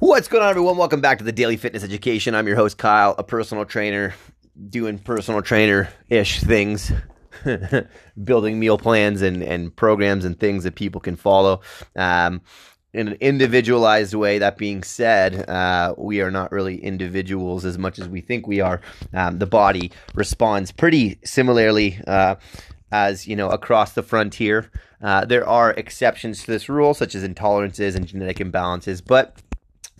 What's going on, everyone? Welcome back to the Daily Fitness Education. I'm your host, Kyle, a personal trainer doing personal trainer ish things, building meal plans and, and programs and things that people can follow. Um, in an individualized way. That being said, uh, we are not really individuals as much as we think we are. Um, the body responds pretty similarly uh, as you know across the frontier. Uh, there are exceptions to this rule, such as intolerances and genetic imbalances, but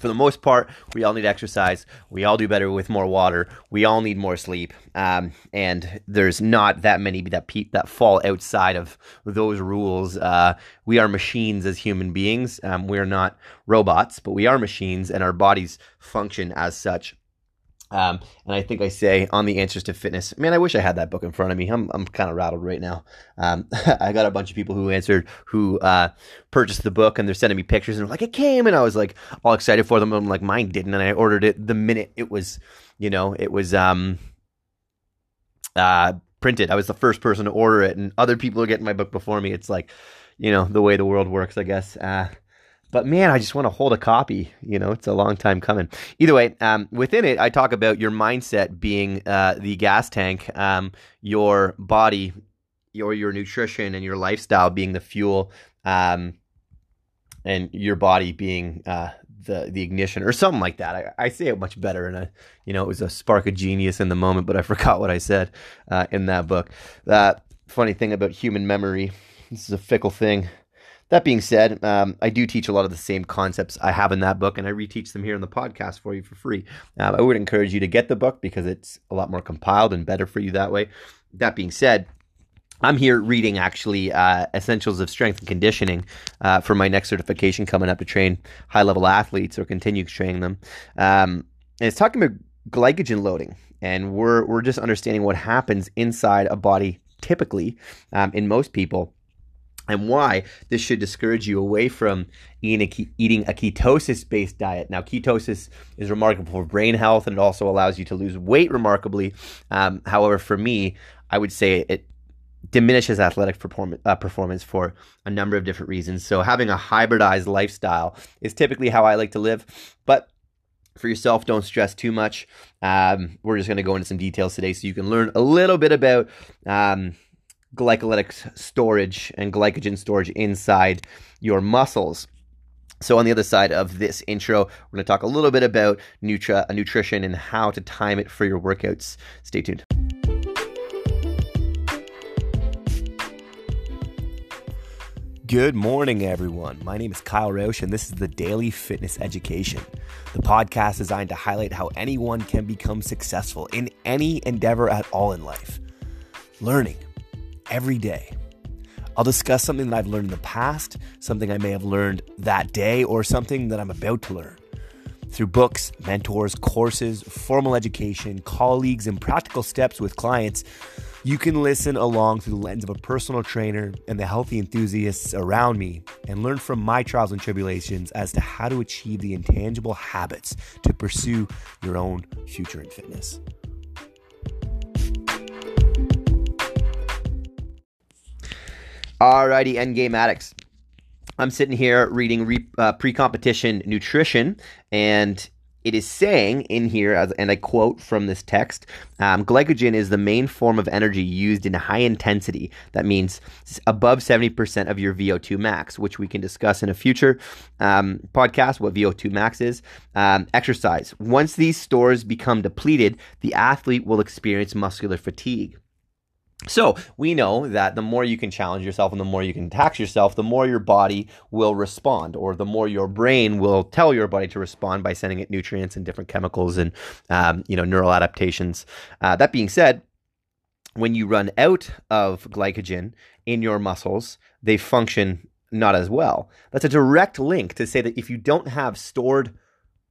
for the most part, we all need exercise. We all do better with more water. We all need more sleep. Um, and there's not that many that pe- that fall outside of those rules. Uh, we are machines as human beings. Um, we are not robots, but we are machines, and our bodies function as such. Um, and I think I say on the answers to fitness, man, I wish I had that book in front of me. I'm, I'm kind of rattled right now. Um, I got a bunch of people who answered, who uh, purchased the book, and they're sending me pictures, and they're like, it came, and I was like all excited for them. I'm like, mine didn't, and I ordered it the minute it was, you know, it was um, uh, printed. I was the first person to order it, and other people are getting my book before me. It's like, you know, the way the world works, I guess. Uh, but man, I just want to hold a copy. You know, it's a long time coming. Either way, um, within it, I talk about your mindset being uh, the gas tank, um, your body, your your nutrition, and your lifestyle being the fuel, um, and your body being uh, the the ignition or something like that. I, I say it much better, and I, you know, it was a spark of genius in the moment, but I forgot what I said uh, in that book. That funny thing about human memory. This is a fickle thing. That being said, um, I do teach a lot of the same concepts I have in that book, and I reteach them here in the podcast for you for free. Uh, I would encourage you to get the book because it's a lot more compiled and better for you that way. That being said, I'm here reading actually uh, Essentials of Strength and Conditioning uh, for my next certification coming up to train high level athletes or continue training them. Um, and it's talking about glycogen loading, and we're we're just understanding what happens inside a body typically um, in most people and why this should discourage you away from eating a, eating a ketosis based diet. Now, ketosis is remarkable for brain health and it also allows you to lose weight remarkably. Um, however, for me, I would say it diminishes athletic perform- uh, performance for a number of different reasons. So, having a hybridized lifestyle is typically how I like to live. But for yourself, don't stress too much. Um, we're just going to go into some details today so you can learn a little bit about. Um, glycolytic storage and glycogen storage inside your muscles. So, on the other side of this intro, we're going to talk a little bit about nutri- uh, nutrition and how to time it for your workouts. Stay tuned. Good morning, everyone. My name is Kyle Roche, and this is the Daily Fitness Education, the podcast designed to highlight how anyone can become successful in any endeavor at all in life. Learning every day. I'll discuss something that I've learned in the past, something I may have learned that day, or something that I'm about to learn. Through books, mentors, courses, formal education, colleagues, and practical steps with clients, you can listen along through the lens of a personal trainer and the healthy enthusiasts around me and learn from my trials and tribulations as to how to achieve the intangible habits to pursue your own future in fitness. Alrighty, endgame addicts. I'm sitting here reading re, uh, pre-competition nutrition, and it is saying in here, and I quote from this text, um, glycogen is the main form of energy used in high intensity. That means above 70% of your VO2 max, which we can discuss in a future um, podcast, what VO2 max is. Um, exercise. Once these stores become depleted, the athlete will experience muscular fatigue. So we know that the more you can challenge yourself and the more you can tax yourself, the more your body will respond, or the more your brain will tell your body to respond by sending it nutrients and different chemicals and um, you know neural adaptations. Uh, that being said, when you run out of glycogen in your muscles, they function not as well. That's a direct link to say that if you don't have stored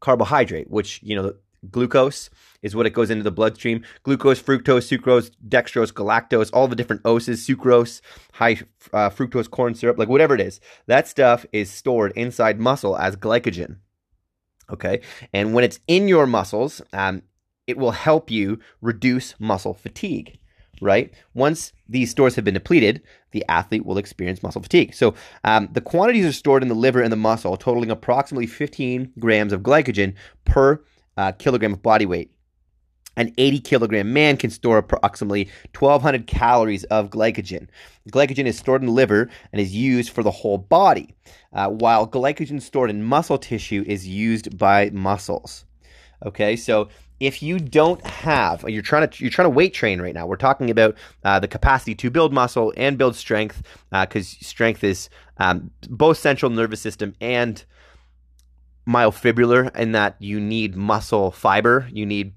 carbohydrate, which you know glucose is what it goes into the bloodstream. Glucose, fructose, sucrose, dextrose, galactose, all the different oses, sucrose, high uh, fructose corn syrup, like whatever it is. That stuff is stored inside muscle as glycogen. Okay. And when it's in your muscles, um, it will help you reduce muscle fatigue. right? Once these stores have been depleted, the athlete will experience muscle fatigue. So um, the quantities are stored in the liver and the muscle, totaling approximately 15 grams of glycogen per uh, kilogram of body weight. An 80 kilogram man can store approximately 1,200 calories of glycogen. Glycogen is stored in the liver and is used for the whole body, uh, while glycogen stored in muscle tissue is used by muscles. Okay, so if you don't have you're trying to you're trying to weight train right now we're talking about uh, the capacity to build muscle and build strength because uh, strength is um, both central nervous system and myofibrillar in that you need muscle fiber you need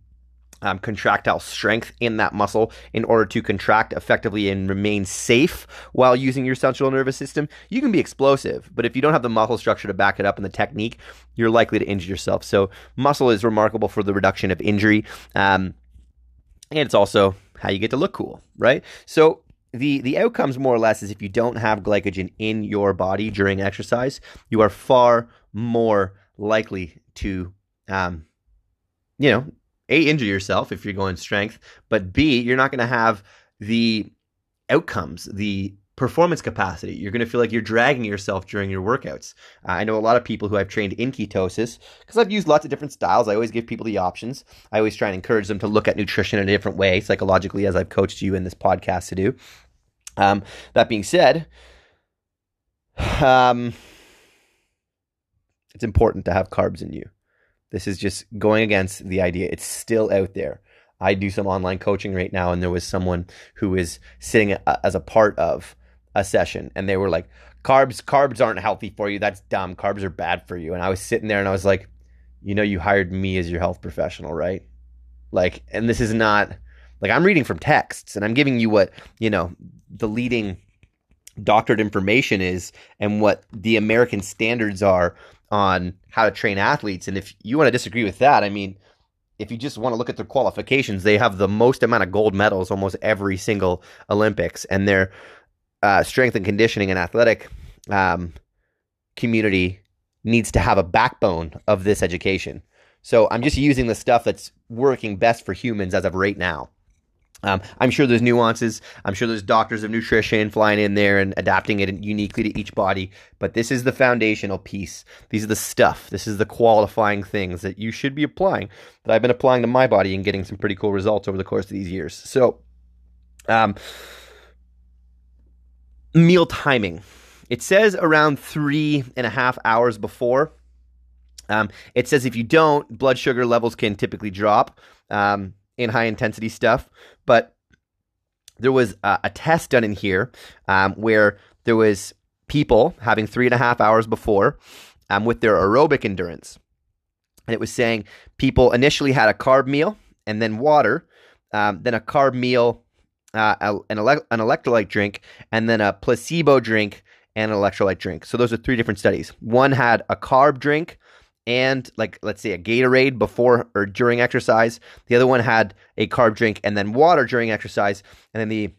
um, contractile strength in that muscle in order to contract effectively and remain safe while using your central nervous system. You can be explosive, but if you don't have the muscle structure to back it up and the technique, you're likely to injure yourself. So, muscle is remarkable for the reduction of injury. Um, and it's also how you get to look cool, right? So, the the outcomes more or less is if you don't have glycogen in your body during exercise, you are far more likely to um, you know a injure yourself if you're going strength, but B you're not going to have the outcomes, the performance capacity. You're going to feel like you're dragging yourself during your workouts. Uh, I know a lot of people who I've trained in ketosis because I've used lots of different styles. I always give people the options. I always try and encourage them to look at nutrition in a different way, psychologically, as I've coached you in this podcast to do. Um, that being said, um, it's important to have carbs in you. This is just going against the idea. It's still out there. I do some online coaching right now, and there was someone who was sitting as a part of a session, and they were like, "Carbs, carbs aren't healthy for you. That's dumb. Carbs are bad for you." And I was sitting there, and I was like, "You know, you hired me as your health professional, right? Like, and this is not like I'm reading from texts, and I'm giving you what you know the leading." Doctored information is and what the American standards are on how to train athletes. And if you want to disagree with that, I mean, if you just want to look at their qualifications, they have the most amount of gold medals almost every single Olympics, and their uh, strength and conditioning and athletic um, community needs to have a backbone of this education. So I'm just using the stuff that's working best for humans as of right now. Um, I'm sure there's nuances. I'm sure there's doctors of nutrition flying in there and adapting it uniquely to each body. But this is the foundational piece. These are the stuff. This is the qualifying things that you should be applying that I've been applying to my body and getting some pretty cool results over the course of these years. So, um, meal timing. It says around three and a half hours before. Um, it says if you don't, blood sugar levels can typically drop. Um, in high intensity stuff, but there was a, test done in here um, where there was people having three and a half hours before um, with their aerobic endurance, and it was saying people initially had a carb meal and then water, um, then a carb meal, uh, an, an electrolyte drink, and then a placebo drink and an electrolyte drink. So those are three different studies. One had a carb drink, and like let's say a Gatorade before or during exercise. The other one had a carb drink and then water during exercise, and then the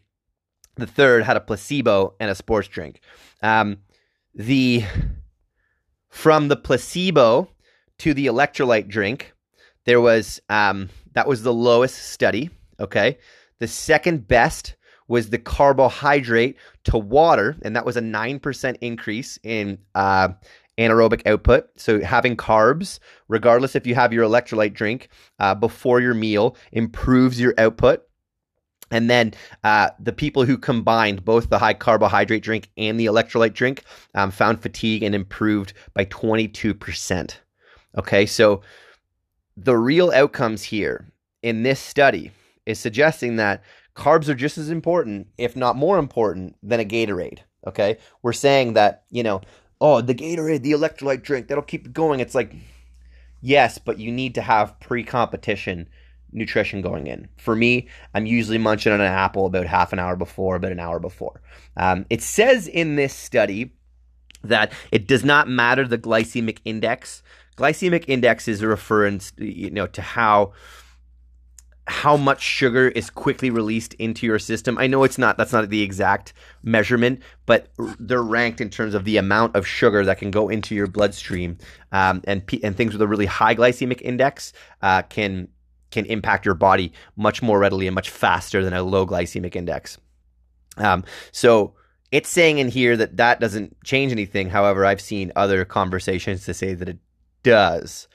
the third had a placebo and a sports drink. Um, the from the placebo to the electrolyte drink, there was um, that was the lowest study. Okay, the second best was the carbohydrate to water, and that was a nine percent increase in uh, anaerobic output. So having carbs, regardless if you have your electrolyte drink uh, before your meal, improves your output. And then uh, the people who combined both the high carbohydrate drink and the electrolyte drink um, found fatigue and improved by 22%. Okay, so the real outcomes here in this study is suggesting that carbs are just as important, if not more important, than a Gatorade. Okay, we're saying that, you know, oh, the Gatorade, the electrolyte drink, that'll keep it going. It's like, yes, but you need to have pre competition nutrition going in. For me, I'm usually munching on an apple about half an hour before, about an hour before. Um, it says in this study that it does not matter the glycemic index. Glycemic index is a reference, you know, to how how much sugar is quickly released into your system. I know it's not that's not the exact measurement, but they're ranked in terms of the amount of sugar that can go into your bloodstream. Um, and and things with a really high glycemic index uh, can can impact your body much more readily and much faster than a low glycemic index. Um, so it's saying in here that that doesn't change anything. However, I've seen other conversations to say that it does.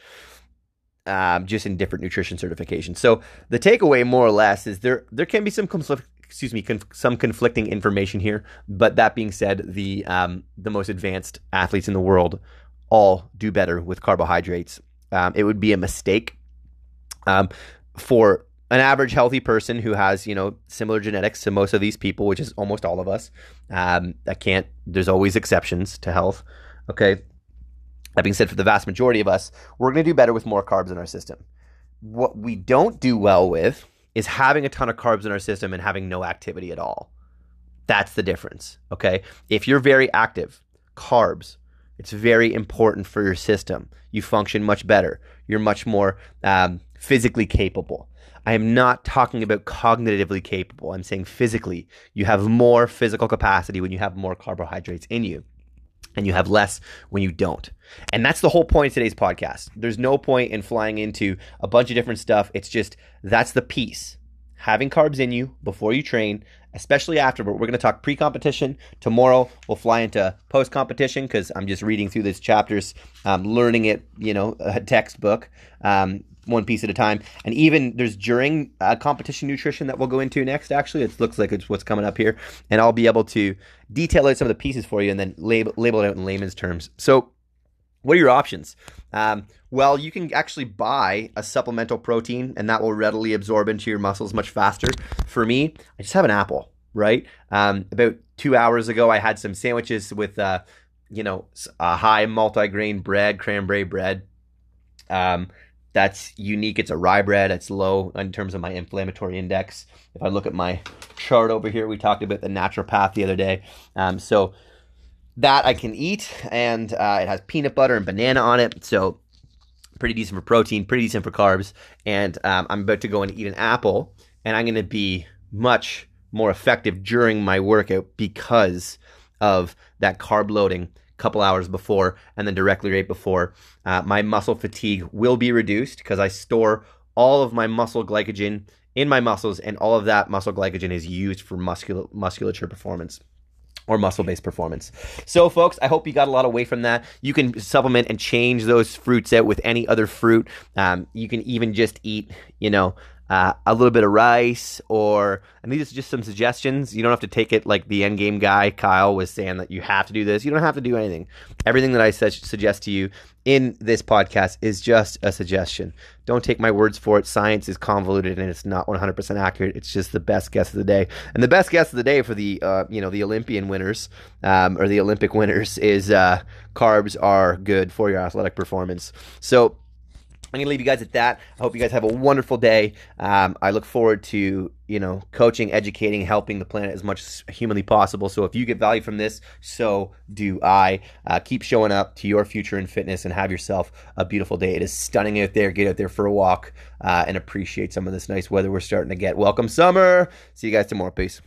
Um, just in different nutrition certifications. So the takeaway, more or less, is there there can be some conflict, excuse me, conf- some conflicting information here. But that being said, the um, the most advanced athletes in the world all do better with carbohydrates. Um, it would be a mistake um, for an average healthy person who has you know similar genetics to most of these people, which is almost all of us. Um, that can't. There's always exceptions to health. Okay. That being said, for the vast majority of us, we're going to do better with more carbs in our system. What we don't do well with is having a ton of carbs in our system and having no activity at all. That's the difference. Okay. If you're very active, carbs, it's very important for your system. You function much better. You're much more um, physically capable. I am not talking about cognitively capable. I'm saying physically. You have more physical capacity when you have more carbohydrates in you, and you have less when you don't. And that's the whole point of today's podcast. There's no point in flying into a bunch of different stuff. It's just that's the piece. Having carbs in you before you train, especially after. But we're going to talk pre-competition tomorrow. We'll fly into post-competition because I'm just reading through these chapters, um, learning it, you know, a textbook. Um, one piece at a time. And even there's during uh, competition nutrition that we'll go into next. Actually, it looks like it's what's coming up here, and I'll be able to detail out some of the pieces for you and then label label it out in layman's terms. So, what are your options? Um, well, you can actually buy a supplemental protein, and that will readily absorb into your muscles much faster. For me, I just have an apple. Right. Um, about two hours ago, I had some sandwiches with. Uh, you know, a high multi-grain bread, cranberry bread. Um, that's unique. It's a rye bread. It's low in terms of my inflammatory index. If I look at my chart over here, we talked about the naturopath the other day. Um, so that I can eat, and uh, it has peanut butter and banana on it. So pretty decent for protein, pretty decent for carbs. And um, I'm about to go and eat an apple, and I'm going to be much more effective during my workout because of that carb loading couple hours before and then directly right before. Uh, my muscle fatigue will be reduced because I store all of my muscle glycogen in my muscles, and all of that muscle glycogen is used for muscul- musculature performance or muscle based performance. So, folks, I hope you got a lot away from that. You can supplement and change those fruits out with any other fruit. Um, you can even just eat, you know, uh, a little bit of rice, or and these are just some suggestions. You don't have to take it like the end game guy Kyle was saying that you have to do this. You don't have to do anything. Everything that I su- suggest to you in this podcast is just a suggestion. Don't take my words for it. Science is convoluted and it's not 100% accurate. It's just the best guess of the day. And the best guess of the day for the uh, you know the Olympian winners um, or the Olympic winners is uh, carbs are good for your athletic performance. So I'm gonna leave you guys at that. I hope you guys have a wonderful day. Um, I look forward to you know coaching, educating, helping the planet as much as humanly possible. So if you get value from this, so do I. Uh, keep showing up to your future in fitness and have yourself a beautiful day. It is stunning out there. Get out there for a walk uh, and appreciate some of this nice weather we're starting to get. Welcome summer. See you guys tomorrow. Peace.